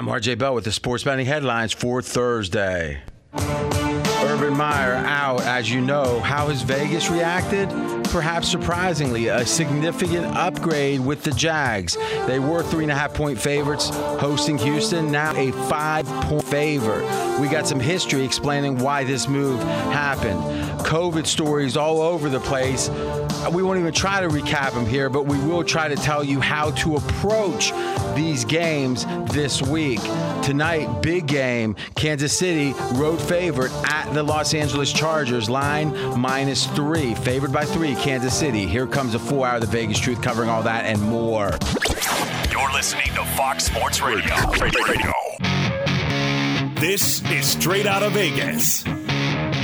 I'm RJ Bell with the sports betting headlines for Thursday. Urban Meyer out, as you know. How has Vegas reacted? Perhaps surprisingly, a significant upgrade with the Jags. They were three and a half point favorites hosting Houston, now a five point favorite. We got some history explaining why this move happened. COVID stories all over the place. We won't even try to recap them here, but we will try to tell you how to approach these games this week. Tonight, big game. Kansas City, road favorite at the Los Angeles Chargers. Line minus three. Favored by three, Kansas City. Here comes a four hour of the Vegas Truth covering all that and more. You're listening to Fox Sports Radio. Radio. This is Straight Out of Vegas.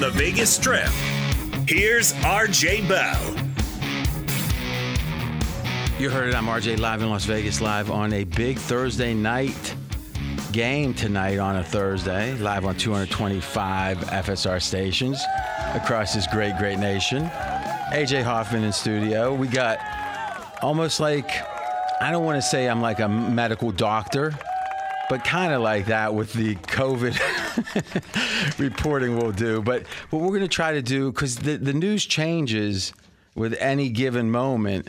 The Vegas Strip, here's RJ Bell. You heard it. I'm RJ live in Las Vegas, live on a big Thursday night game tonight on a Thursday, live on 225 FSR stations across this great, great nation. AJ Hoffman in studio. We got almost like, I don't want to say I'm like a medical doctor, but kind of like that with the COVID reporting we'll do. But what we're going to try to do, because the, the news changes with any given moment,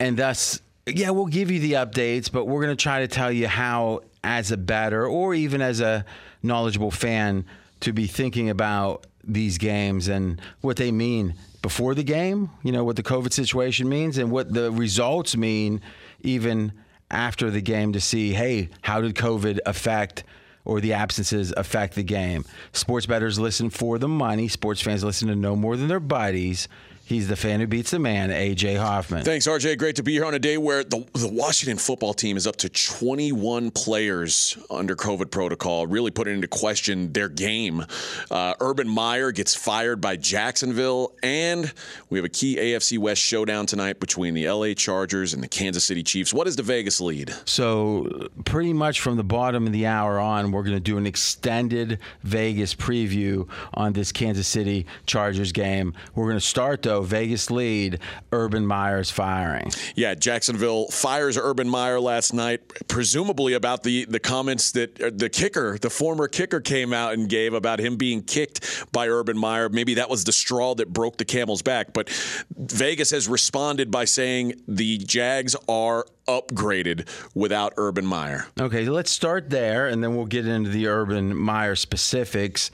and thus, yeah, we'll give you the updates, but we're going to try to tell you how, as a better or even as a knowledgeable fan, to be thinking about these games and what they mean before the game, you know, what the COVID situation means and what the results mean even after the game to see, hey, how did COVID affect or the absences affect the game? Sports bettors listen for the money. Sports fans listen to no more than their buddies. He's the fan who beats the man, AJ Hoffman. Thanks, RJ. Great to be here on a day where the, the Washington football team is up to 21 players under COVID protocol, really putting into question their game. Uh, Urban Meyer gets fired by Jacksonville, and we have a key AFC West showdown tonight between the LA Chargers and the Kansas City Chiefs. What is the Vegas lead? So, pretty much from the bottom of the hour on, we're going to do an extended Vegas preview on this Kansas City Chargers game. We're going to start, though Vegas lead, Urban Meyer's firing. Yeah, Jacksonville fires Urban Meyer last night, presumably about the, the comments that uh, the kicker, the former kicker, came out and gave about him being kicked by Urban Meyer. Maybe that was the straw that broke the camel's back. But Vegas has responded by saying the Jags are upgraded without Urban Meyer. Okay, let's start there, and then we'll get into the Urban Meyer specifics.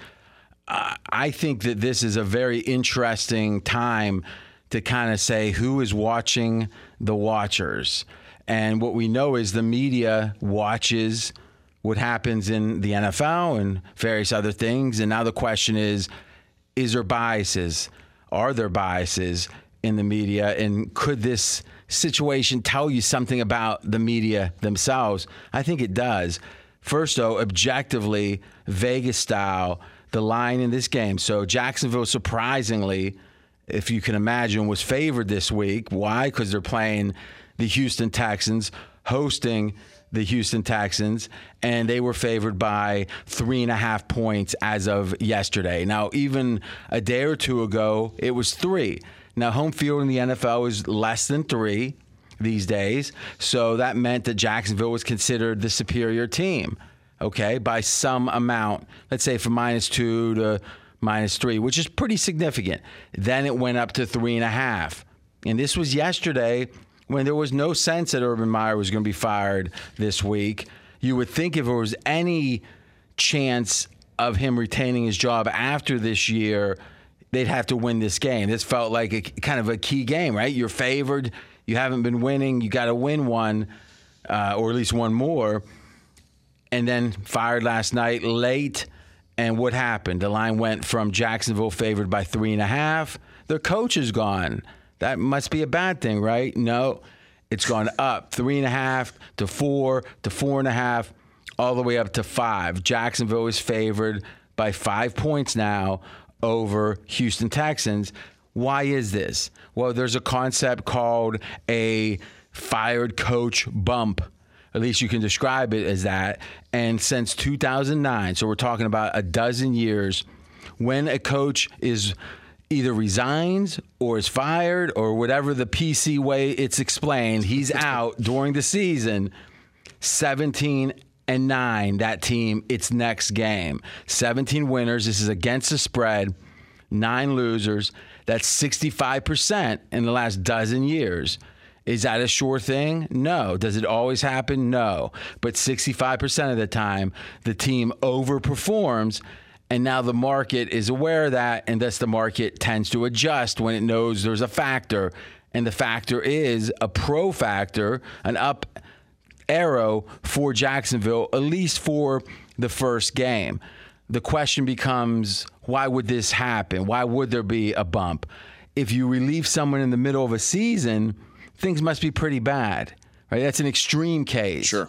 I think that this is a very interesting time to kind of say who is watching the watchers. And what we know is the media watches what happens in the NFL and various other things. And now the question is is there biases? Are there biases in the media? And could this situation tell you something about the media themselves? I think it does. First, though, objectively, Vegas style the line in this game. So Jacksonville, surprisingly, if you can imagine, was favored this week. Why? Because they're playing the Houston Texans, hosting the Houston Texans, and they were favored by three and a half points as of yesterday. Now, even a day or two ago, it was three. Now, home field in the NFL is less than three these days, so that meant that Jacksonville was considered the superior team okay, by some amount, let's say from minus two to minus three, which is pretty significant. Then it went up to three and a half. And this was yesterday when there was no sense that Urban Meyer was going to be fired this week. You would think if there was any chance of him retaining his job after this year, they'd have to win this game. This felt like a kind of a key game, right? You're favored. You haven't been winning. You got to win one, uh, or at least one more and then fired last night late. And what happened? The line went from Jacksonville favored by three and a half. Their coach is gone. That must be a bad thing, right? No. It's gone up three and a half to four to four and a half, all the way up to five. Jacksonville is favored by five points now over Houston Texans. Why is this? Well, there's a concept called a fired coach bump. At least you can describe it as that. And since 2009, so we're talking about a dozen years, when a coach is either resigns or is fired or whatever the PC way it's explained, he's out during the season. 17 and 9 that team its next game. 17 winners, this is against the spread, 9 losers. That's 65% in the last dozen years. Is that a sure thing? No. Does it always happen? No. But 65% of the time, the team overperforms. And now the market is aware of that, and thus the market tends to adjust when it knows there's a factor. And the factor is a pro factor, an up arrow for Jacksonville, at least for the first game. The question becomes why would this happen? Why would there be a bump? If you relieve someone in the middle of a season, things must be pretty bad, right? That's an extreme case. Sure.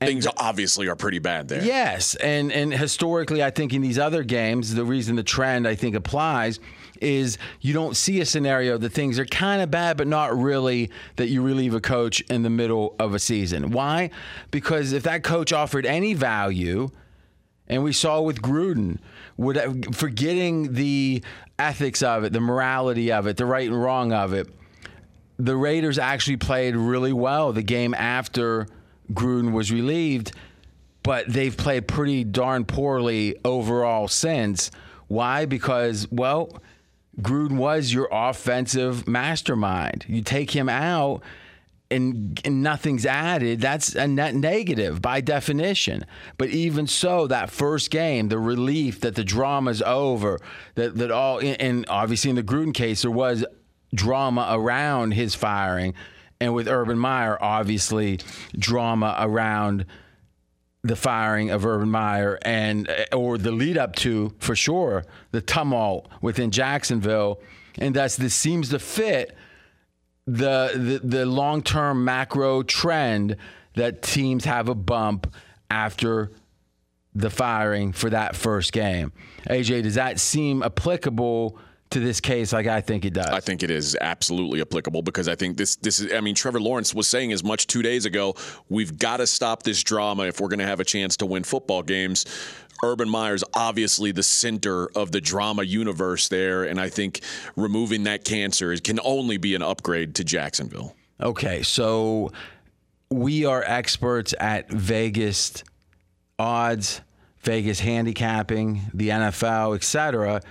Things obviously are pretty bad there. Yes, and and historically, I think in these other games, the reason the trend I think applies is you don't see a scenario that things are kind of bad, but not really that you relieve a coach in the middle of a season. Why? Because if that coach offered any value, and we saw with Gruden, would forgetting the ethics of it, the morality of it, the right and wrong of it, the Raiders actually played really well the game after Gruden was relieved, but they've played pretty darn poorly overall since. Why? Because, well, Gruden was your offensive mastermind. You take him out and, and, nothing's added, that's a net negative by definition. But even so, that first game, the relief that the drama's over, that, that all, and obviously in the Gruden case, there was drama around his firing and with Urban Meyer, obviously drama around the firing of Urban Meyer and uh, or the lead up to, for sure, the tumult within Jacksonville, and thus this seems to fit the the, the long term macro trend that teams have a bump after the firing for that first game. AJ, does that seem applicable? To this case like I think it does. I think it is absolutely applicable because I think this this is I mean Trevor Lawrence was saying as much 2 days ago, we've got to stop this drama if we're going to have a chance to win football games. Urban Meyer's obviously the center of the drama universe there and I think removing that cancer can only be an upgrade to Jacksonville. Okay, so we are experts at Vegas odds, Vegas handicapping, the NFL, etc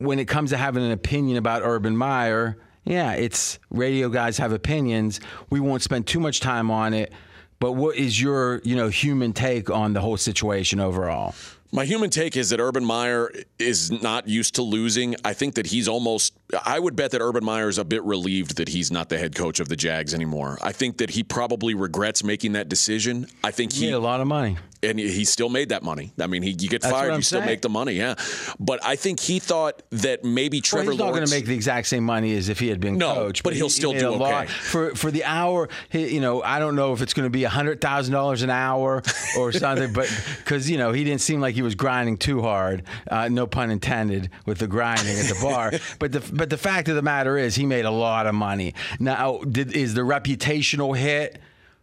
when it comes to having an opinion about Urban Meyer, yeah, it's radio guys have opinions. We won't spend too much time on it. But what is your, you know, human take on the whole situation overall? My human take is that Urban Meyer is not used to losing. I think that he's almost, I would bet that Urban Meyer is a bit relieved that he's not the head coach of the Jags anymore. I think that he probably regrets making that decision. I think he, he a lot of money and he still made that money. I mean, he, you get fired, you still make the money, yeah. But I think he thought that maybe Trevor well, he's not going to make the exact same money as if he had been no, coach. But, but he'll he, still he do okay for for the hour. He, you know, I don't know if it's going to be hundred thousand dollars an hour or something, but because you know he didn't seem like he was grinding too hard. Uh, no pun intended with the grinding at the bar. but the but the fact of the matter is, he made a lot of money. Now, did, is the reputational hit?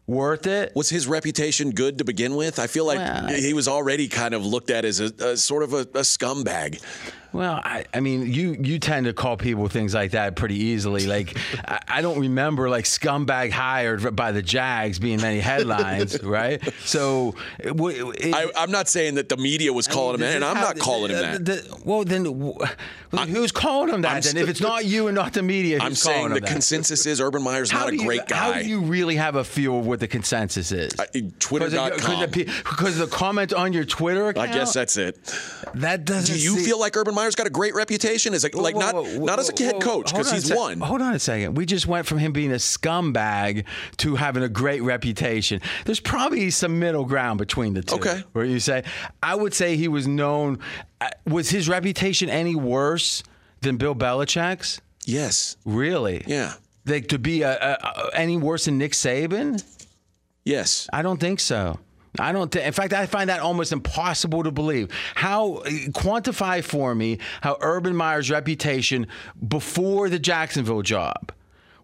Worth it. Was his reputation good to begin with? I feel like well, he was already kind of looked at as a, a sort of a, a scumbag. Well, I, I, mean, you you tend to call people things like that pretty easily. Like, I, I, don't remember like scumbag hired by the Jags being many headlines, right? So, it, I, am not saying that the media was calling mean, him that, and I'm not calling him uh, that. The, well, then, who's calling him that? I'm then, st- if it's not you and not the media, I'm saying the consensus is Urban Meyer's how not a great you, guy. How do you really have a feel of what the consensus is? Twitter.com. Because the, the comment on your Twitter account. I guess that's it. That doesn't. Do you see- feel like Urban Meyer? Meyer's got a great reputation as a, like whoa, whoa, not not as a head coach because he's won. Hold on a second. We just went from him being a scumbag to having a great reputation. There's probably some middle ground between the two. Okay. Where you say, I would say he was known. Uh, was his reputation any worse than Bill Belichick's? Yes. Really? Yeah. Like to be a, a, a, any worse than Nick Saban? Yes. I don't think so. I don't. Th- in fact, I find that almost impossible to believe. How quantify for me how Urban Meyer's reputation before the Jacksonville job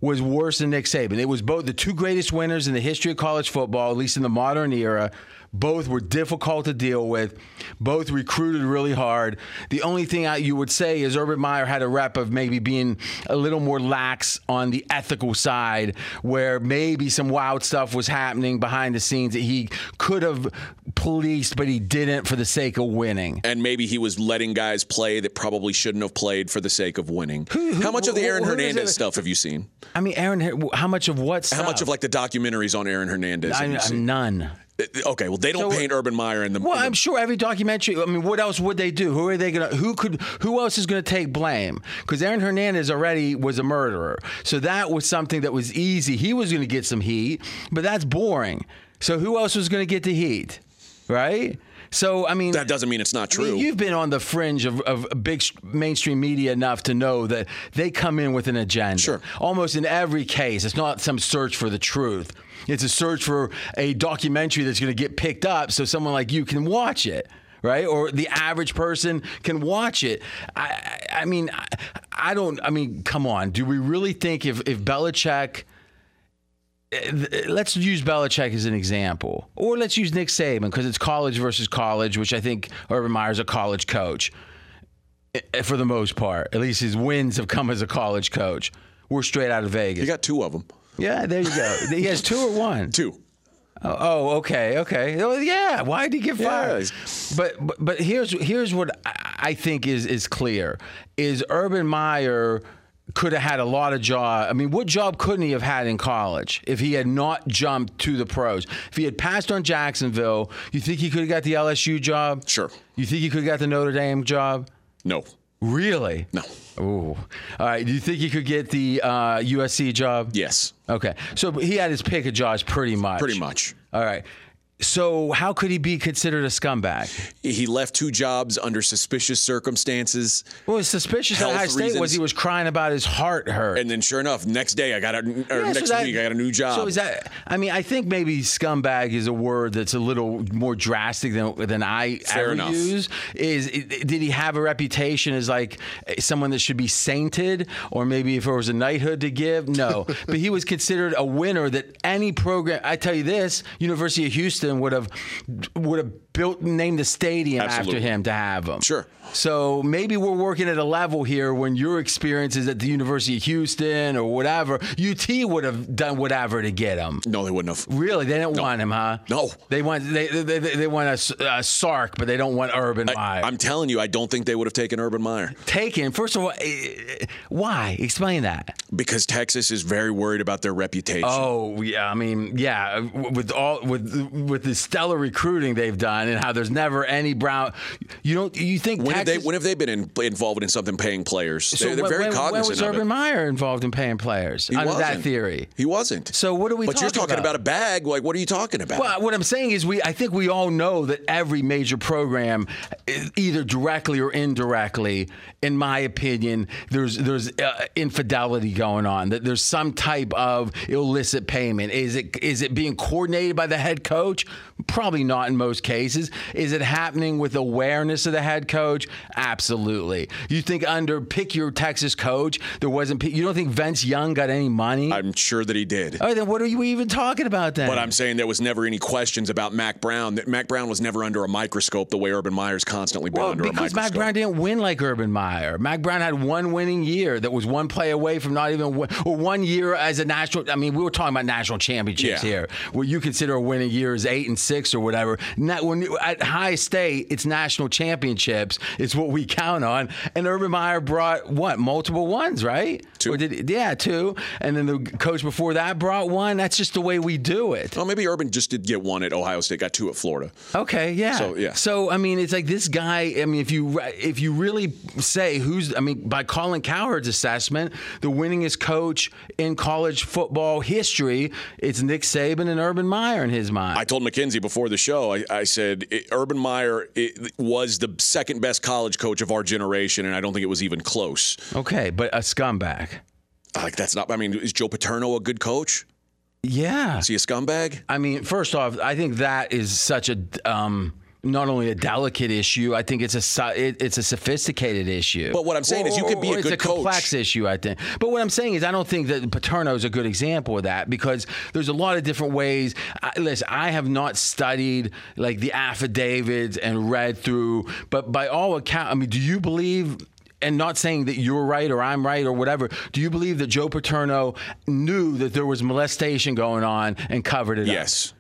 was worse than Nick Saban. It was both the two greatest winners in the history of college football, at least in the modern era. Both were difficult to deal with. Both recruited really hard. The only thing I, you would say is Urban Meyer had a rep of maybe being a little more lax on the ethical side, where maybe some wild stuff was happening behind the scenes that he could have policed, but he didn't for the sake of winning. And maybe he was letting guys play that probably shouldn't have played for the sake of winning. Who, who, how much of the Aaron Hernandez stuff have you seen? I mean, Aaron, how much of what? Stuff? How much of like the documentaries on Aaron Hernandez? I, none. Uh, uh, okay, well, they don't so, paint Urban Meyer in the. Well, in the, I'm sure every documentary. I mean, what else would they do? Who are they gonna? Who could? Who else is gonna take blame? Because Aaron Hernandez already was a murderer, so that was something that was easy. He was gonna get some heat, but that's boring. So who else was gonna get the heat, right? So I mean, that doesn't mean it's not true. I mean, you've been on the fringe of, of big mainstream media enough to know that they come in with an agenda. Sure. Almost in every case, it's not some search for the truth. It's a search for a documentary that's going to get picked up, so someone like you can watch it right? Or the average person can watch it. I, I mean, I, I, don't. I mean, come on. Do we really think if if Belichick let's use Belichick as an example, or let's use Nick Saban because it's college versus college, which I think Urban Meyer's a college coach eh, for the most part. At least his wins have come as a college coach. We're straight out of Vegas. He got two of them. Yeah, there you go. he has two or one. Two. Oh, oh, okay, okay. Oh, yeah. Why did he get fired? Yeah. But, but but here's here's what I think is is clear: is Urban Meyer could have had a lot of job. I mean, what job couldn't he have had in college if he had not jumped to the pros? If he had passed on Jacksonville, you think he could have got the LSU job? Sure. You think he could have got the Notre Dame job? No. Really? No. Ooh. All right. Do you think he could get the uh, USC job? Yes. Okay. So he had his pick of jobs pretty much. Pretty much. All right. So how could he be considered a scumbag? He left two jobs under suspicious circumstances. Well, suspicious at Ohio State reasons. was he was crying about his heart hurt, and then sure enough, next day I got a or yeah, next so that, week I got a new job. So is that? I mean, I think maybe scumbag is a word that's a little more drastic than than I Fair ever enough. use. Is did he have a reputation as like someone that should be sainted, or maybe if there was a knighthood to give? No, but he was considered a winner that any program. I tell you this, University of Houston would have would have built named the stadium Absolutely. after him to have him. Sure. So maybe we're working at a level here when your experience is at the University of Houston or whatever. UT would have done whatever to get him. No, they wouldn't have. Really, they didn't no. want him, huh? No. They want they they, they want a, a Sark, but they don't want Urban I, Meyer. I'm telling you, I don't think they would have taken Urban Meyer. Taken? First of all, eh, why? Explain that. Because Texas is very worried about their reputation. Oh yeah, I mean yeah, with all with with the stellar recruiting they've done and how there's never any brown. You don't you think when have they when have they been in, involved in something paying players? So they're, they're very when, cognizant when was Urban. Meyer involved in paying players? He under wasn't. that theory. He wasn't. So what are we? But talking you're talking about? about? a bag. Like what are you talking about? Well, what I'm saying is we. I think we all know that every major program, either directly or indirectly, in my opinion, there's there's uh, infidelity going on. That there's some type of illicit payment. Is it is it being coordinated by the head coach? Probably not in most cases. Is it happening with awareness of the head coach? Absolutely. You think under pick your Texas coach, there wasn't. You don't think Vince Young got any money? I'm sure that he did. Oh, then what are you even talking about then? But I'm saying there was never any questions about Mack Brown. That Mack Brown was never under a microscope the way Urban Meyer's constantly been well, under a microscope. Because Mack Brown didn't win like Urban Meyer. Mack Brown had one winning year that was one play away from not even win, or one year as a national. I mean, we were talking about national championships Yeah. here, where you consider a winning year is eight and six or whatever. Not, when at Ohio State, it's national championships. It's what we count on. And Urban Meyer brought what multiple ones, right? Two. Or did, yeah, two. And then the coach before that brought one. That's just the way we do it. Well, maybe Urban just did get one at Ohio State, got two at Florida. Okay, yeah. So, yeah. So I mean, it's like this guy. I mean, if you if you really say who's, I mean, by Colin Cowherd's assessment, the winningest coach in college football history, it's Nick Saban and Urban Meyer in his mind. I told McKenzie before the show, I, I said it, Urban Meyer it, was the second best college coach of our generation, and I don't think it was even close. okay, but a scumbag. Like that's not. I mean, is Joe Paterno a good coach? Yeah. Is he a scumbag? I mean, first off, I think that is such a um, not only a delicate issue. I think it's a it, it's a sophisticated issue. But what I'm saying is you could be a good it's a complex issue. I think. But what I'm saying is I don't think that Paterno is a good example of that because there's a lot of different ways. I, listen, I have not studied like the affidavits and read through, but by all account, I mean, do you believe? and not saying that you're right or I'm right or whatever. Do you believe that Joe Paterno knew that there was molestation going on and covered it up? Yes.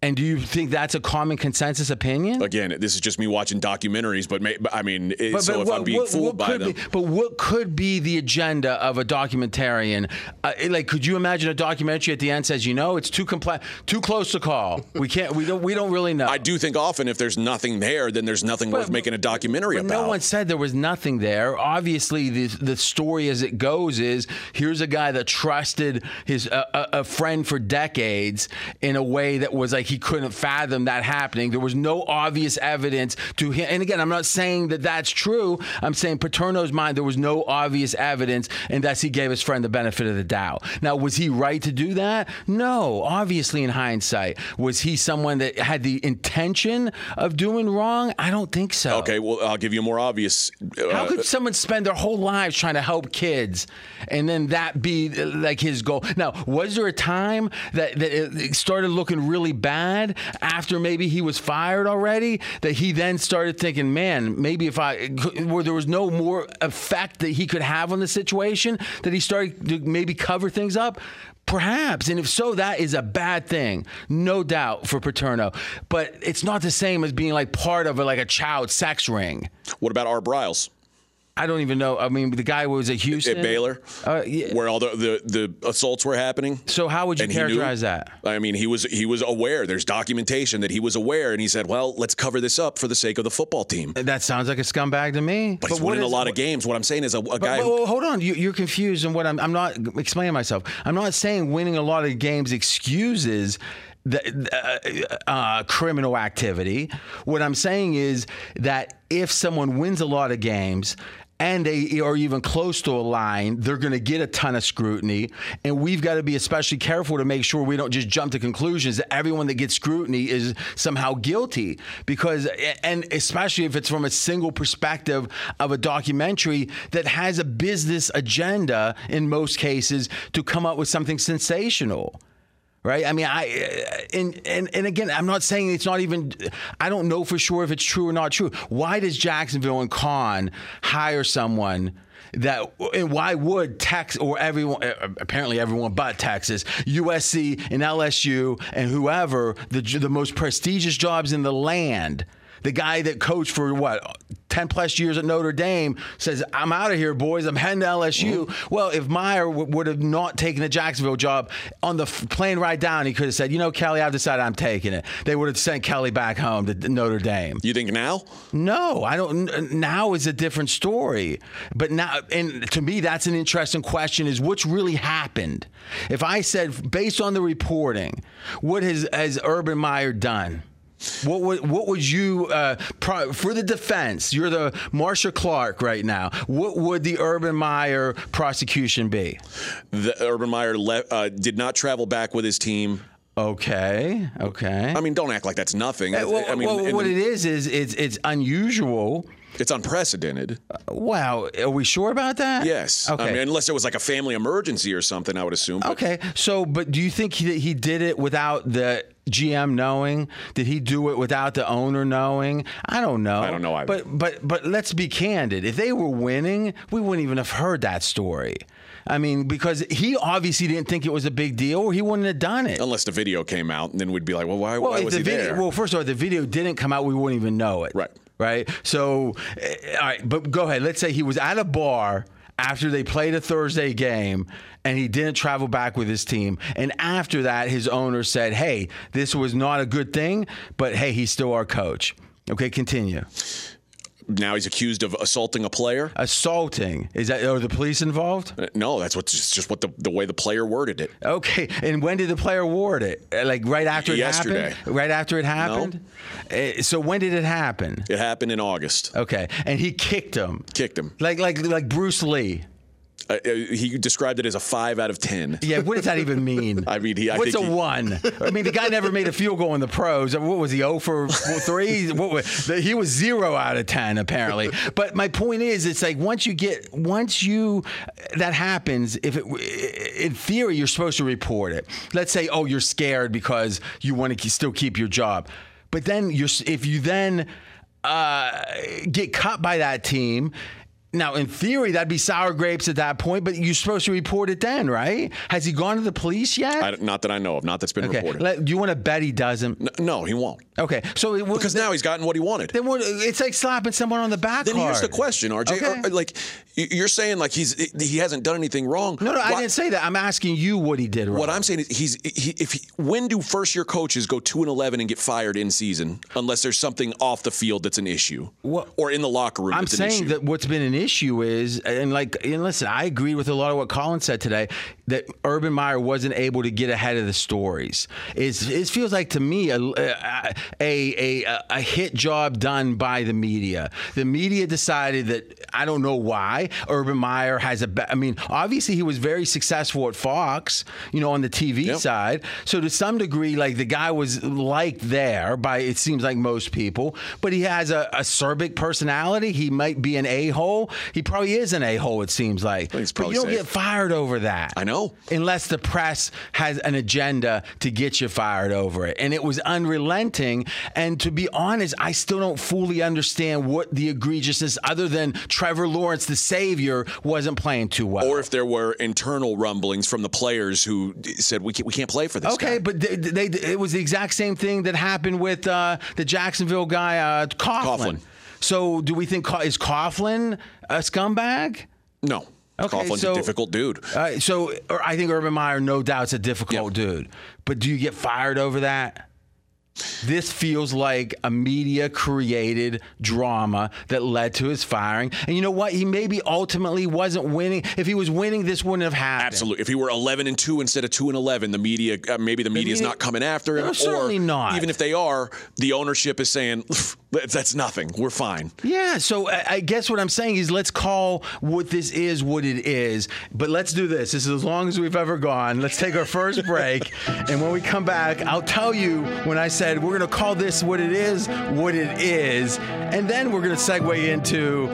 And do you think that's a common consensus opinion? Again, this is just me watching documentaries, but, may, but I mean, it, But- so but if what- I'm being what- fooled what by them, be- but what could be the agenda of a documentarian? Uh, like, could you imagine a documentary at the end says, you know, it's too complex, too close to call. We can't. We don't. We don't really know. I do think often if there's nothing there, then there's nothing worth making a documentary about. no one said there was nothing there. Obviously, the the story as it goes is here's a guy that trusted his a, a, a friend for decades in a way that was like he couldn't fathom that happening. There was no obvious evidence to him. And again, I'm not saying that that's true. I'm saying Paterno's mind there was no obvious evidence, and thus he gave his friend the benefit of the doubt. Now, was he right to do that? No. Obviously, in hindsight, was he someone that had the intention of doing wrong? I don't think so. Okay, well, I'll give you a more obvious. Uh, How could someone spend their whole lives trying to help kids and then that be like his goal? Now, was there a time that, that it started looking really bad after maybe he was fired already? That he then started thinking, man, maybe if I, where there was no more effect that he could have on the situation, that he started to maybe cover things up? Perhaps, and if so, that is a bad thing, no doubt for Paterno. But it's not the same as being like part of a, like a child sex ring. what about Art Briles I don't even know. I mean, the guy was at Houston. at Baylor, Uh, yeah. where all the, the, the assaults were happening? So how would you And characterize that? I mean, he was he was aware. There's documentation that he was aware, and he said, "Well, let's cover this up for the sake of the football team." That sounds like a scumbag to me. But, he's winning is- a lot of games. What I'm saying is, a, a But, guy. but- well, hold on, you, you're confused, and what I'm I'm not explaining myself. I'm not saying winning a lot of games excuses. The, uh, uh, criminal activity. What I'm saying is that if someone wins a lot of games and they are even close to a line, they're going to get a ton of scrutiny. And we've got to be especially careful to make sure we don't just jump to conclusions that everyone that gets scrutiny is somehow guilty. Because, and especially if it's from a single perspective of a documentary that has a business agenda in most cases to come up with something sensational right? I mean, I uh, and and and again, I'm not saying it's not even. I don't know for sure if it's true or not true. Why does Jacksonville and Con hire someone? That and why would Texas or everyone uh, apparently everyone but Texas, USC and LSU and whoever the the most prestigious jobs in the land, the guy that coached for what 10 plus years at Notre Dame says, I'm out of here, boys. I'm heading to LSU. Mm-hmm. Well, if Meyer w- would have not taken the Jacksonville job on the f- plane ride down, he could have said, you know, Kelly, I've decided I'm taking it. They would have sent Kelly back home to Notre Dame. you think now? No, I don't. n- Now is a different story. But now, and to me, that's an interesting question: is what's really happened? If I said, based on the reporting, what has has Urban Meyer done? What would what would you uh, pro, for the defense? You're the Marcia Clark right now. What would the Urban Meyer prosecution be? The Urban Meyer le- uh, did not travel back with his team. Okay, okay. I mean, don't act like that's nothing. Uh, well, I mean, well, what it is is it's it's unusual. It's unprecedented. Wow, are we sure about that? Yes. Okay. I mean, unless it was like a family emergency or something, I would assume. But Okay, so but do you think he, he did it without the GM knowing? Did he do it without the owner knowing? I don't know. I don't know either. But but but let's be candid. If they were winning, we wouldn't even have heard that story. I mean, because he obviously didn't think it was a big deal, or he wouldn't have done it. Unless the video came out, and then we'd be like, well, why, Well, why was the he video, there? well, first of all, the video didn't come out, we wouldn't even know it. Right. Right. So, eh, all right, but go ahead. Let's say he was at a bar after they played a Thursday game and he didn't travel back with his team. And after that, his owner said, hey, this was not a good thing, but hey, he's still our coach. Okay, continue. Now he's accused of assaulting a player. Assaulting. Is that, are the police involved? Uh, No, that's what's just, just what the, the way the player worded it. Okay, and when did the player word it? Uh, Like right after it Yesterday. happened? Right after it happened? Uh, So when did it happen? It happened in August. Okay, and he kicked him. Kicked him. Like like like Bruce Lee. Uh, he described it as a five out of ten. Yeah, what does that even mean? I mean, he, I what's a he- one? I mean, the guy never made a field goal in the pros. What was he? Oh for three? What was, he was zero out of ten apparently. But my point is, it's like once you get once you that happens, if it in theory you're supposed to report it. Let's say, oh, you're scared because you want to still keep your job, but then you're if you then uh, get cut by that team. Now, in theory, that'd be sour grapes at that point, but you're supposed to report it then, right? Has he gone to the police yet? I, not that I know of. Not that's been okay. reported. Let, do you want to bet he doesn't? N- no, he won't. Okay. So it, Because now he's gotten what he wanted. then what, it's like slapping someone on the back. Then here's the question, RJ. Okay. Are- like you're saying, like he's he hasn't done anything wrong. No, no, I didn't say that. I'm asking you what he did wrong. What I'm saying is, he's he, if he, when do first year coaches go two and eleven and get fired in season unless there's something off the field that's an issue, What- or in the locker room? I'm saying that what's been an issue is, and like, and listen, I agree with a lot of what Colin said today, that Urban Meyer wasn't able to get ahead of the stories. It's, it feels like to me a, a, a, a, a hit job done by the media. The media decided that, I don't know why, Urban Meyer has a, I mean, obviously he was very successful at Fox, you know, on the TV Yep. side. So to some degree, like the guy was liked there by, it seems like most people, but he has a acerbic personality. He might be an a hole. He probably is an a hole, it seems like. But you don't safe. get fired over that. I know. Unless the press has an agenda to get you fired over it. And it was unrelenting. And to be honest, I still don't fully understand what the egregiousness, other than Trevor Lawrence, the savior, wasn't playing too well. or if there were internal rumblings from the players who said we can't, we can't play for this Okay, guy. but they, they, it was the exact same thing that happened with uh, the Jacksonville guy, uh, Coughlin. Coughlin. So, do we think is Coughlin a scumbag? No, Okay, Coughlin's so- a difficult dude. Uh, so, I think Urban Meyer, no doubt, is a difficult Yeah. dude. But do you get fired over that? This feels like a media created drama that led to his firing. And you know what? He maybe ultimately wasn't winning. If he was winning, this wouldn't have happened. Absolutely. If he were 11 and 2 instead of 2 and 11, the media, uh, maybe the media's media- not coming after him. No, certainly or not. Even if they are, the ownership is saying, that's nothing. We're fine. Yeah, so I I guess what I'm saying is let's call what this is what it is. But let's do this. This is as long as we've ever gone. Let's take our first break. and when we come back, I'll tell you when I said we're going to call this what it is, what it is. And then we're going to segue into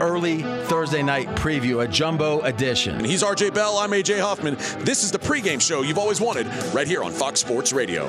early Thursday night preview, a jumbo edition. He's RJ Bell. I'm AJ Hoffman. This is the pregame show you've always wanted right here on Fox Sports Radio.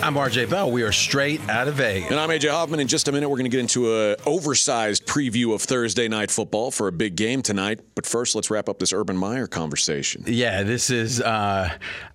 I'm RJ Bell. We are straight out of Vegas. And I'm AJ Hoffman. In just a minute, we're going to get into a oversized preview of Thursday night football for a big game tonight. But first, let's wrap up this Urban Meyer conversation. Yeah, this is. Uh,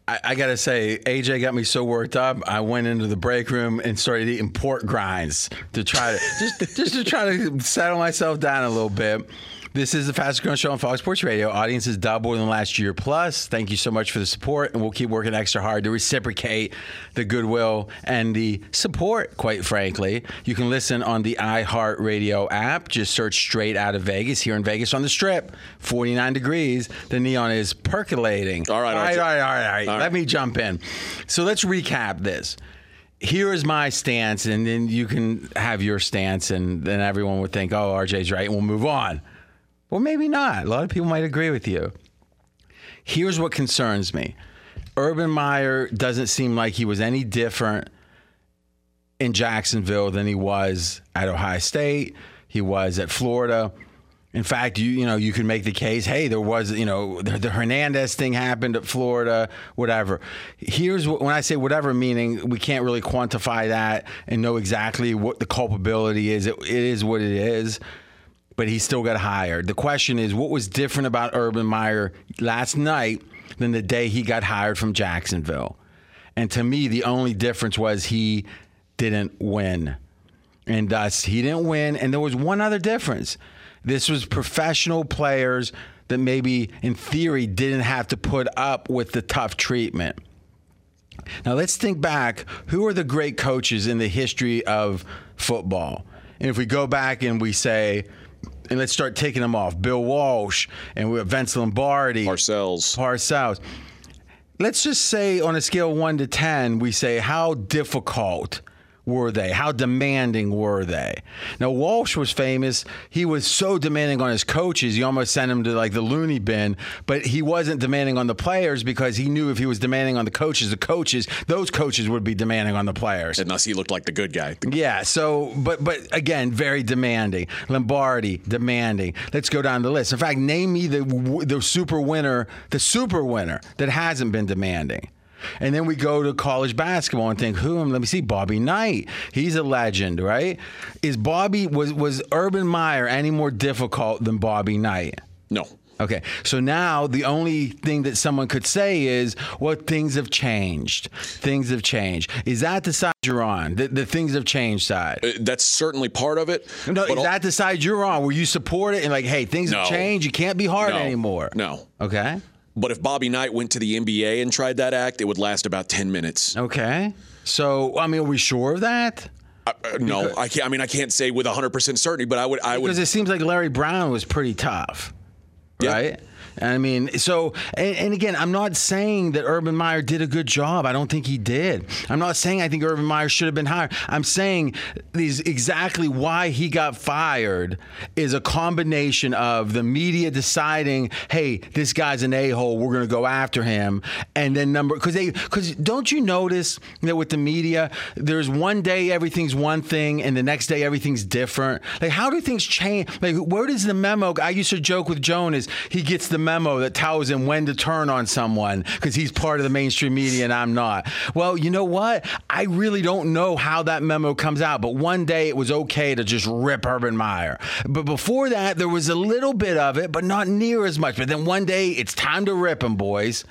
I, I gotta say, AJ got me so worked up. I went into the break room and started eating pork grinds to try to just just to try to settle myself down a little bit. This is the fastest growing show on Fox Sports Radio. Audience is doubled in the last year plus. Thank you so much for the support, and we'll keep working extra hard to reciprocate the goodwill and the support. Quite frankly, you can listen on the iHeartRadio app. Just search "Straight Out of Vegas" here in Vegas on the Strip. 49 degrees. The neon is percolating. All right, all right, all right, all right. right. All Let me jump in. So let's recap this. Here is my stance, and then you can have your stance, and then everyone would think, oh, RJ's right, and we'll move on. Well, maybe not. A lot of people might agree with you. Here's what concerns me Urban Meyer doesn't seem like he was any different in Jacksonville than he was at Ohio State, he was at Florida. In fact, you you know you can make the case. Hey, there was you know the, the Hernandez thing happened at Florida, whatever. Here's what when I say whatever, meaning we can't really quantify that and know exactly what the culpability is. It, it is what it is, but he still got hired. The question is, what was different about Urban Meyer last night than the day he got hired from Jacksonville? And to me, the only difference was he didn't win. And thus, he didn't win. And there was one other difference. This was professional players that maybe, in theory, didn't have to put up with the tough treatment. Now, let's think back. Who are the great coaches in the history of football? And if we go back and we say, and let's start taking them off, Bill Walsh and we have Vince Lombardi, Parcells. Parcells. Let's just say on a scale of one to ten, we say how difficult were they? How demanding were they? Now Walsh was famous. He was so demanding on his coaches, he almost sent him to like the loony bin. But he wasn't demanding on the players because he knew if he was demanding on the coaches, the coaches, those coaches would be demanding on the players. Unless he looked like the good guy. Yeah. So, but but again, very demanding. Lombardi demanding. Let's go down the list. In fact, name me the the super winner, the super winner that hasn't been demanding. And then we go to college basketball and think, who? Let me see, Bobby Knight. He's a legend, right? Is Bobby was was Urban Meyer any more difficult than Bobby Knight? No. Okay, so now the only thing that someone could say is, well, things have changed. Things have changed. Is that the side you're on? The, the things have changed side? Uh, That's certainly part of it. No, is that the side you're on where you support it and like, hey, things have changed. You can't be hard No. anymore. No. Okay. But if Bobby Knight went to the NBA and tried that act, it would last about 10 minutes. Okay. So, I mean, are we sure of that? Uh, no, I can't. I mean, I can't say with 100% certainty, but I would. I would. Because it seems like Larry Brown was pretty tough, Yeah. I mean, so, and, and again, I'm not saying that Urban Meyer did a good job. I don't think he did. I'm not saying I think Urban Meyer should have been hired. I'm saying these exactly why he got fired is a combination of the media deciding, hey, this guy's an a hole. We're going to go after him, and then number because they because don't you notice that with the media, there's one day everything's one thing, and the next day everything's different. Like, how do things change? Like, where does the memo? I used to joke with Joan is he gets the memo that tells him when to turn on someone because he's part of the mainstream media and I'm not. Well, you know what? I really don't know how that memo comes out, but one day it was okay to just rip Urban Meyer. But before that, there was a little bit of it, but not near as much. But then one day it's time to rip him, boys.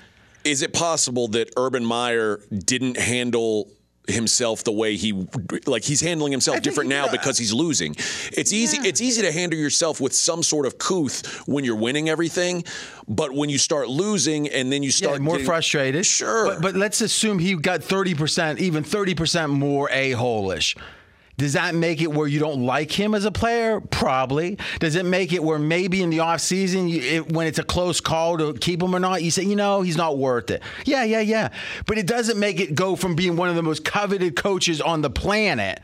is it possible that Urban Meyer didn't handle himself the way he like he's handling himself think different now because he's losing it's easy it's easy to handle yourself with some sort of couth when you're winning everything but when you start losing and then you Yeah, start more getting- frustrated. Sure. But, but let's assume he got 30%, even 30% more a hole-ish. Does that make it where you don't like him as a player? Probably. Does it make it where maybe in the offseason, it, when it's a close call to keep him or not, you say, you know, he's not worth it? Yeah, yeah, yeah. But it doesn't make it go from being one of the most coveted coaches on the planet,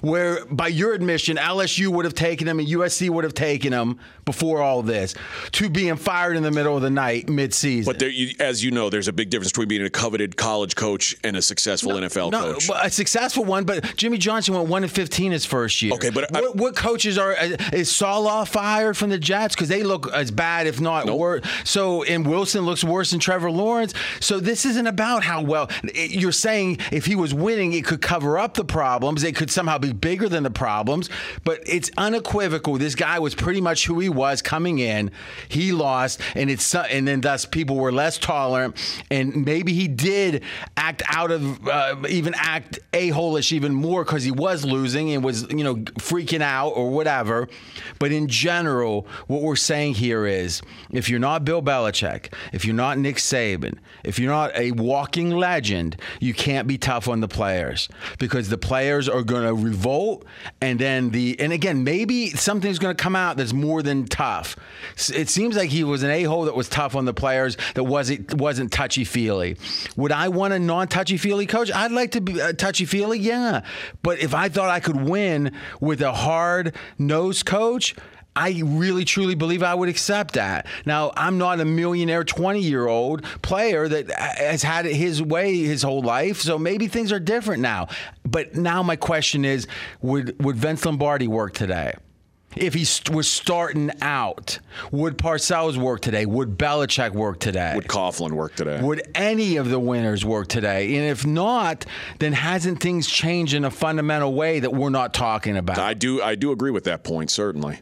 where by your admission, LSU would have taken him and USC would have taken him before all this, to being fired in the middle of the night mid-season. but there, you, as you know there's a big difference between being a coveted college coach and a successful NFL no, coach a successful one. But Jimmy Johnson went one and fifteen his first year. Okay, but I- what, what coaches are is Saleh fired from the Jets because they look as bad, if not Nope. worse. So and Wilson looks worse than Trevor Lawrence. So this isn't about how well it- you're saying. If he was winning, it could cover up the problems. It could somehow be bigger than the problems. But it's unequivocal. This guy was pretty much who he was coming in. He lost, and it's and then thus people were less tolerant, and maybe he did act out of uh, even act a hole-ish even more because he was losing and was you know freaking out or whatever. But in general, what we're saying here is, if you're not Bill Belichick, if you're not Nick Saban, if you're not a walking legend, you can't be tough on the players because the players are going to revolt, and then the and again maybe something's going to come out that's more than tough. It seems like he was an a hole that was tough on the players that wasn't wasn't touchy feely. Would I want a non touchy feely coach? I'd like to be uh, touchy feely, yeah. But if I thought I could win with a hard nosed coach. I really truly believe I would accept that. Now, I'm not a millionaire 20 year old player that has had it his way his whole life, so maybe things are different now. But now my question is would, would Vince Lombardi work today? If he st- was starting out, would Parcells work today? Would Belichick work today? would Coughlin work today Would any of the winners work today? And if not, then hasn't things changed in a fundamental way that we're not talking about? I do I do agree with that point certainly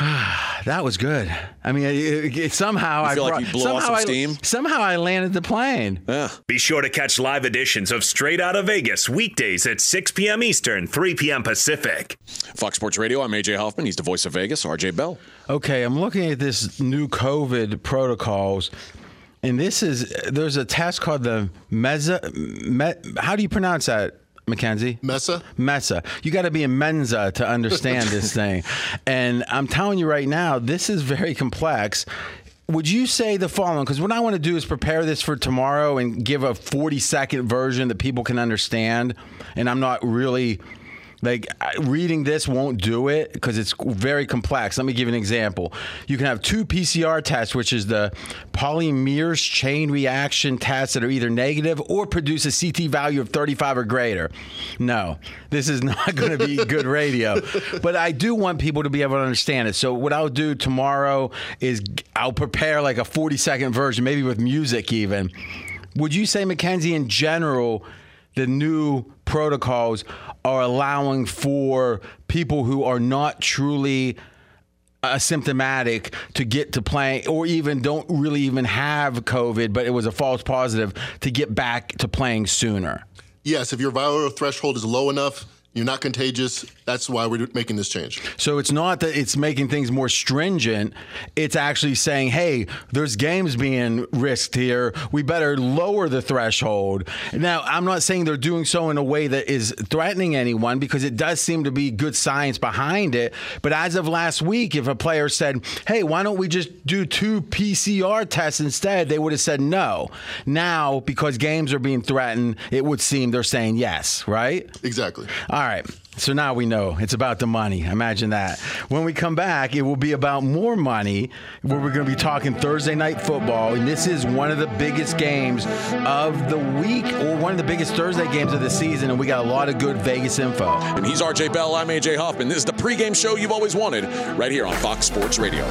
That was good. I mean, it, it, somehow I feel like brought- you blew off somehow some I, steam? Somehow I landed the plane. yeah Be sure to catch live editions of Straight Out of Vegas weekdays at 6 p.m. Eastern, 3 p.m. Pacific. Fox Sports Radio I'm AJ Hoffman he's the voice of Vegas RJ Bell Okay, I'm looking at this new COVID protocols, and this is there's a test called the Meza. Me, how do you pronounce that? Mackenzie? Mesa. Mesa. You got to be in Mensa to understand this thing. And I'm telling you right now, this is very complex. Would you say the following? Because what I want to do is prepare this for tomorrow and give a 40 second version that people can understand. And I'm not really like reading this won't do it because it's very complex. Let me give you an example. You can have two PCR tests, which is the polymerase chain reaction tests that are either negative or produce a CT value of 35 or greater. No, this is not going to be good radio. But I do want people to be able to understand it. So what I'll do tomorrow is I'll prepare like a 40 second version, maybe with music even. Would you say, Mackenzie, in general, the new protocols are allowing for people who are not truly uh, asymptomatic to get to playing or even don't really even have COVID, but it was a false positive to get back to playing sooner? Yes, if your viral threshold is low enough, you're not contagious. That's why we're making this change. So it's not that it's making things more stringent. It's actually saying, hey, there's games being risked here. We better lower the threshold. Now, I'm not saying they're doing so in a way that is threatening anyone because it does seem to be good science behind it. But as of last week, if a player said, hey, why don't we just do two PCR tests instead, they would have said no. Now, because games are being threatened, it would seem they're saying yes, right? Exactly. All right. Alright, so now we know it's about the money. Imagine that. When we come back, it will be about more money, where we're going to be talking Thursday night football. And this is one of the biggest games of the week, or one of the biggest Thursday games of the season. And we got a lot of good Vegas info. And he's RJ Bell. I'm AJ Hoffman. This is the pregame show you've always wanted right here on Fox Sports Radio.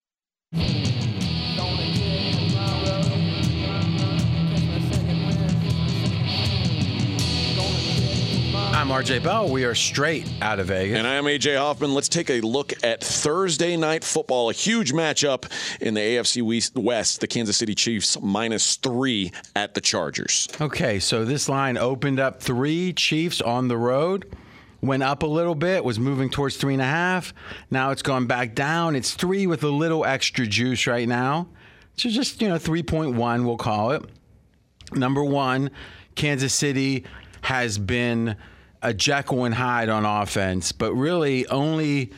I'm RJ Bell. We are straight out of Vegas. And I am AJ Hoffman. Let's take a look at Thursday night football. A huge matchup in the AFC West- West. The Kansas City Chiefs minus three at the Chargers. Okay, so this line opened up three Chiefs on the road, went up a little bit, was moving towards three and a half. Now it's gone back down. It's three with a little extra juice right now. So just, you know, 3.1, we'll call it. Number one, Kansas City has been a Jekyll and Hyde on offense, but really only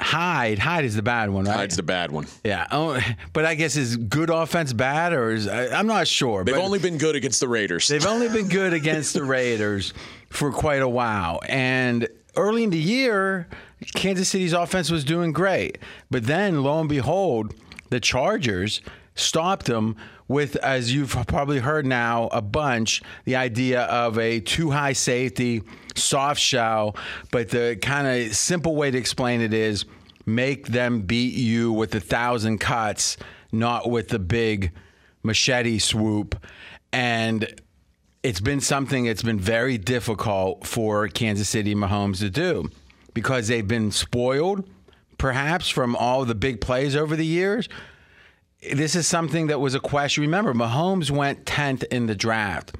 Hyde. Hyde is the bad one, right? Hyde's the bad one. yeah. Oh, but I guess is good offense bad or is I, I'm not sure. They've only been good against the Raiders. They've only been good against the Raiders for quite a while. And early in the year, Kansas City's offense was doing great. But then, lo and behold, the Chargers stopped them with, as you've probably heard now a bunch, the idea of a two high safety, soft shell. But the kind of simple way to explain it is make them beat you with a thousand cuts, not with the big machete swoop. And it's been something that's been very difficult for Kansas City Mahomes to do because they've been spoiled, perhaps, from all the big plays over the years. This is something that was a question. Remember, Mahomes went 10th in the draft.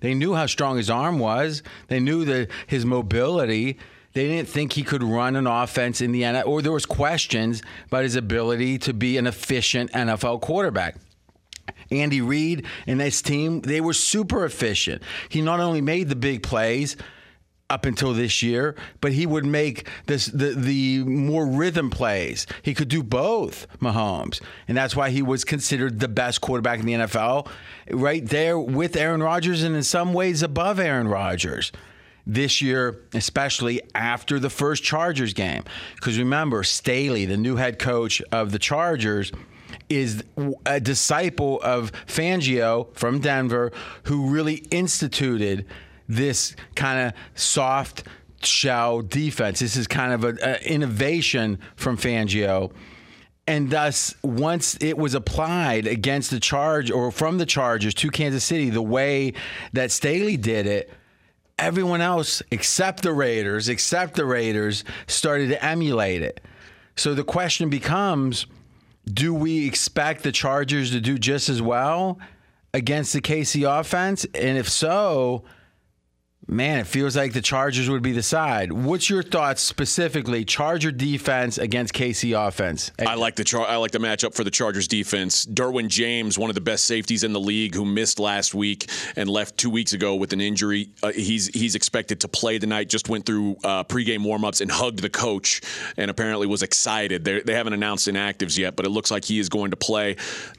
They knew how strong his arm was, they knew that his mobility. They didn't think he could run an offense in the NFL, or there was questions about his ability to be an efficient NFL quarterback. Andy Reid and his team, they were super efficient. He not only made the big plays up until this year, but he would make this the the more rhythm plays. He could do both, Mahomes. And that's why he was considered the best quarterback in the NFL, right there with Aaron Rodgers and in some ways above Aaron Rodgers this year, especially after the first Chargers game. Because remember, Staley, the new head coach of the Chargers, is a disciple of Fangio from Denver, who really instituted this kind of soft shell defense. This is kind of an innovation from Fangio. And thus, once it was applied against the charge or from the Chargers to Kansas City, the way that Staley did it, everyone else except the Raiders, except the Raiders, started to emulate it. So the question becomes do we expect the Chargers to do just as well against the KC offense? And if so, Man, it feels like the Chargers would be the side. What's your thoughts specifically? Charger defense against KC offense. I like the char- I like the matchup for the Chargers defense. Derwin James, one of the best safeties in the league, who missed last week and left two weeks ago with an injury. Uh, he's he's expected to play tonight. Just went through uh, pregame warmups and hugged the coach, and apparently was excited. They're, they have not announced inactives yet, but it looks like he is going to play.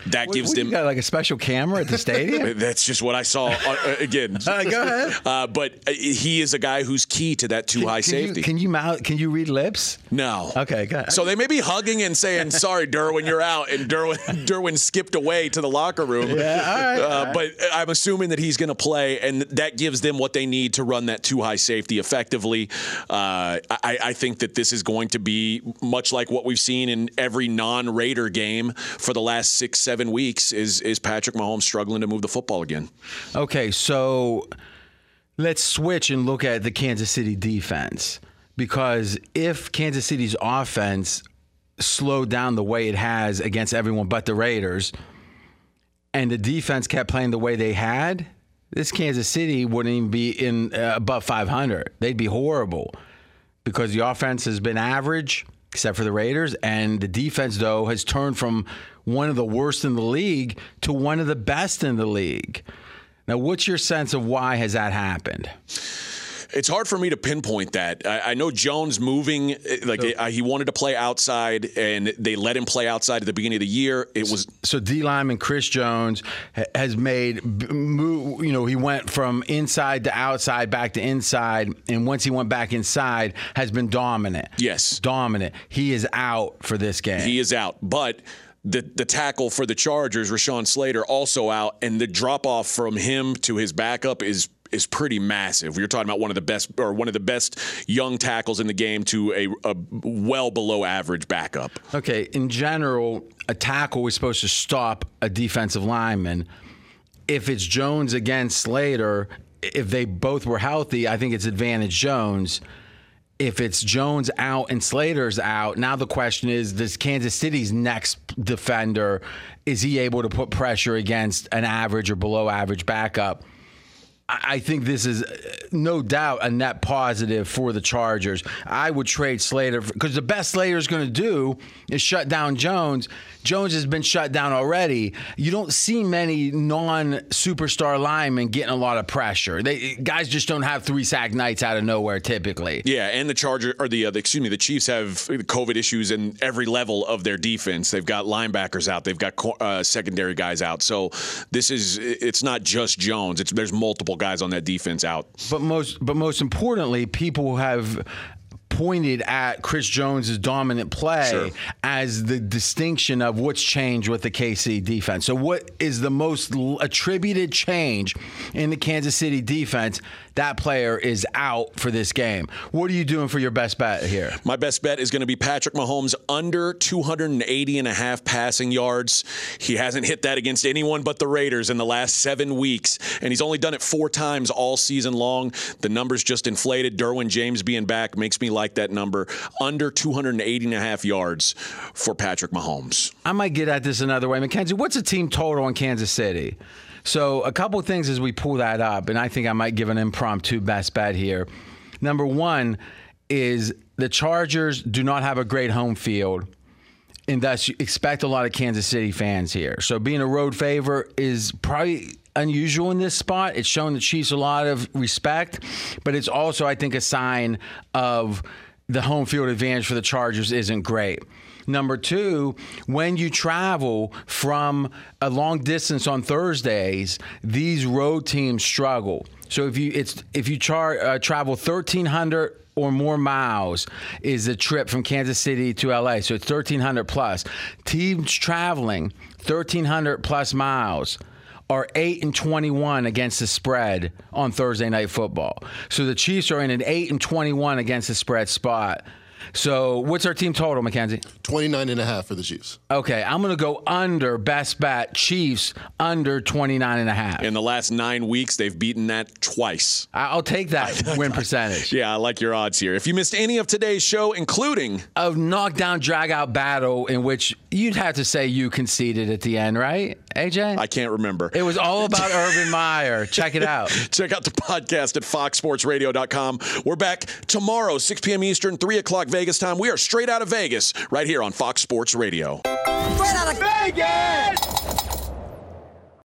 That What- gives what, them. you got like a special camera at the stadium. That's just what I saw uh, again. Uh, go ahead. Uh, but uh, he is a guy who's key to that two high can safety. You, can you mouth, Can you read lips? no. Okay, go ahead. So they may be hugging and saying, "Sorry, Derwin, you're out," and Derwin Derwin skipped away to the locker room. Yeah, all right, Uh, all right. But I'm assuming that he's going to play, and that gives them what they need to run that two high safety effectively. Uh, I, I think that this is going to be much like what we've seen in every non-Raider game for the last six, seven weeks. Is is Patrick Mahomes struggling to move the football again? Okay, so let's switch and look at the Kansas City defense. Because if Kansas City's offense slowed down the way it has against everyone but the Raiders, and the defense kept playing the way they had, this Kansas City wouldn't even be in uh, above 500. They'd be horrible because the offense has been average, except for the Raiders, and the defense though has turned from one of the worst in the league to one of the best in the league. Now, what's your sense of why has that happened? It's hard for me to pinpoint that. I, I know Jones moving, eh, like uh, he wanted to play outside, and they let him play outside at the beginning of the year. It was So D lineman Chris Jones has made move. You know, he went from inside to outside, back to inside, and once he went back inside, has been dominant. Yes. dominant. He is out for this game. he is out, but. The, the tackle for the Chargers, Rashawn Slater, also out, and the drop off from him to his backup is is pretty massive. You're talking about one of the best or one of the best young tackles in the game to a, a well below average backup. Okay, in general, a tackle is supposed to stop a defensive lineman. If it's Jones against Slater, if they both were healthy, I think it's advantage Jones. If it's Jones out and Slater's out, now the question is does Kansas City's next defender is he able to put pressure against an average or below average backup? I I think this is uh, no doubt a net positive for the Chargers. I would trade Slater because the best Slater is going to do is shut down Jones. Jones has been shut down already. You don't see many non-superstar linemen getting a lot of pressure. They guys just don't have three sack nights out of nowhere typically. Yeah, and the Charger or the, uh, the excuse me, the Chiefs have COVID issues in every level of their defense. They've got linebackers out, they've got co- uh, secondary guys out. So this is it's not just Jones. It's there's multiple guys on that defense out. But most, but most importantly, people have pointed at Chris Jones' dominant play Sure. as the distinction of what's changed with the KC defense. So, what is the most attributed change in the Kansas City defense? That player is out for this game. What are you doing for your best bet here? My best bet is going to be Patrick Mahomes under 280 and a half passing yards. He hasn't hit that against anyone but the Raiders in the last seven weeks, and he's only done it four times all season long. The number's just inflated. Derwin James being back makes me like that number. Under 280 and a half yards for Patrick Mahomes. I might get at this another way. Mackenzie, what's the team total in Kansas City? So, a couple of things as we pull that up, and I think I might give an impromptu best bet here. Number one is the Chargers do not have a great home field, and thus you expect a lot of Kansas City fans here. So, being a road favor is probably unusual in this spot. It's shown the Chiefs a lot of respect, but it's also, I think, a sign of the home field advantage for the Chargers isn't great. Number two, when you travel from a long distance on Thursdays, these road teams struggle. So if you it's if you char, uh, travel thirteen hundred or more miles is the trip from Kansas City to LA. So it's thirteen hundred plus. Teams traveling thirteen hundred plus miles are 8 and 21 against the spread on Thursday night football. So the Chiefs are in an 8 and 21 against the spread spot. So what's our team total, McKenzie? 29 and a half for the Chiefs. Okay, I'm going to go under best bet Chiefs under 29 and a half. In the last nine weeks, they've beaten that twice. I- I'll take that win percentage. Yeah, I like your odds here. If you missed any of today's show, including A knockdown drag out battle in which you'd have to say you conceded at the end, right? AJ? I can't remember. it was all about Urban Meyer. Check it out. Check out the podcast at foxsportsradio.com. We're back tomorrow, 6 p.m. Eastern, 3 o'clock Vegas time. We are straight out of Vegas, right here on Fox Sports Radio. Straight out of Vegas!